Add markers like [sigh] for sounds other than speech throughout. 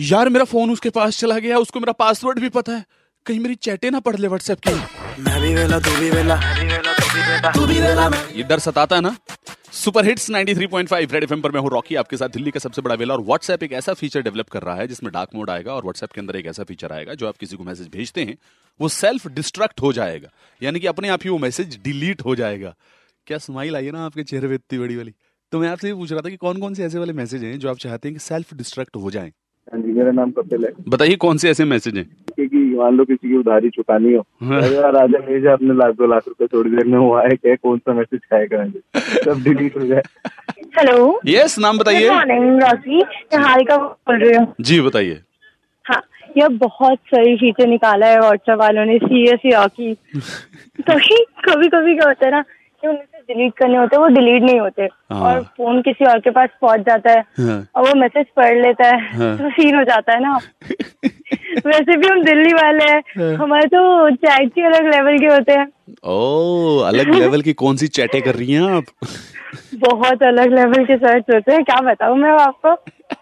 यार मेरा फ़ोन उसके पास चला गया उसको मेरा पासवर्ड भी पता है। कहीं मेरी चैटे ना पढ़ ले व्हाट्सएप की। मैं भी वेला तू भी वेला तू भी वेला ये डर सताता है ना? सुपर हिट्स 93.5 रेड एफएम पर मैं हूँ रॉकी आपके साथ दिल्ली का सबसे बड़ा वेला। और व्हाट्सएप एक ऐसा फीचर डेवलप कर रहा है जिसमें डार्क मोड आएगा और व्हाट्सएप के अंदर एक ऐसा फीचर आएगा जो आप किसी को मैसेज भेजते हैं वो सेल्फ डिस्ट्रक्ट हो जाएगा। यानी कि अपने आप ही वो मैसेज डिलीट हो जाएगा। क्या स्माइल आई है ना आपके चेहरे पे इतनी बड़ी वाली? तो मैं आपसे ये पूछ रहा था कि कौन कौन से ऐसे वाले मैसेज हैं जो आप चाहते हैं कि सेल्फ डिस्ट्रक्ट हो जाएँ? हाँ जी मेरा नाम कपिल है। बताइए कौन से ऐसे मैसेज हैं? क्योंकि मान लो किसी की उधारी चुकानी हो। हाँ। राजा भेजा अपने लाख दो लाख रुपए थोड़ी देर में वो आए क्या कौन सा मैसेज खाएगा सब डिलीट हो जाए। हेलो यस नाम बताइए। रॉकी हारिका बोल रही हूँ? जी बताइए। हाँ यह बहुत सही फीचर निकाला है व्हाट्सएप वालों ने सीरियसली रॉकी कभी कभी कभी क्या होता है ना कि उन्हें डिलीट करने होते हैं वो डिलीट नहीं होते हाँ। और फ़ोन किसी और के पास पहुँच जाता है हाँ। और वो मैसेज पढ़ लेता है हाँ। तो सीन हो जाता है ना [laughs] वैसे भी हम दिल्ली वाले हाँ। हैं हमारे तो चैट ही अलग लेवल के होते हैं ओ अलग लेवल की कौन सी चैटे कर रही हैं आप [laughs] बहुत अलग लेवल के सर्च होते हैं क्या बताऊँ मैं आपको [laughs]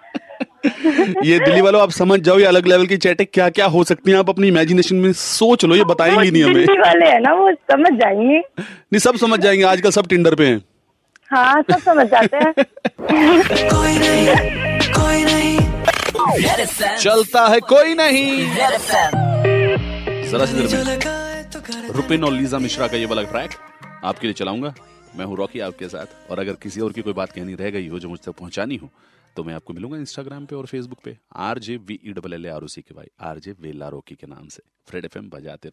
ये दिल्ली वालों आप समझ जाओ ये अलग लेवल की चैटे क्या क्या हो सकती हैं? आप अपनी इमेजिनेशन में सोच लो ये बताएँगी नहीं हमें। दिल्ली वाले हैं ना वो समझ जाएँगे। नहीं सब समझ जाएँगे आजकल सब टिंडर पे हैं। हाँ सब समझ जाते हैं। कोई नहीं कोई नहीं। चलता है कोई नहीं। जरा सी है तो रुपिन और लीजा मिश्रा का ये वाला ट्रैक आपके लिए चलाऊँगा। मैं हूँ रॉकी आपके साथ। और अगर किसी और की कोई बात कहनी रह गई हो जो मुझ तक पहुंचानी हो तो मैं आपको मिलूँगा इंस्टाग्राम पे और फेसबुक पे। R J V double L R O C K भाई आर जे वेला रोकी के नाम से। फ्रेड एफ़ बजाते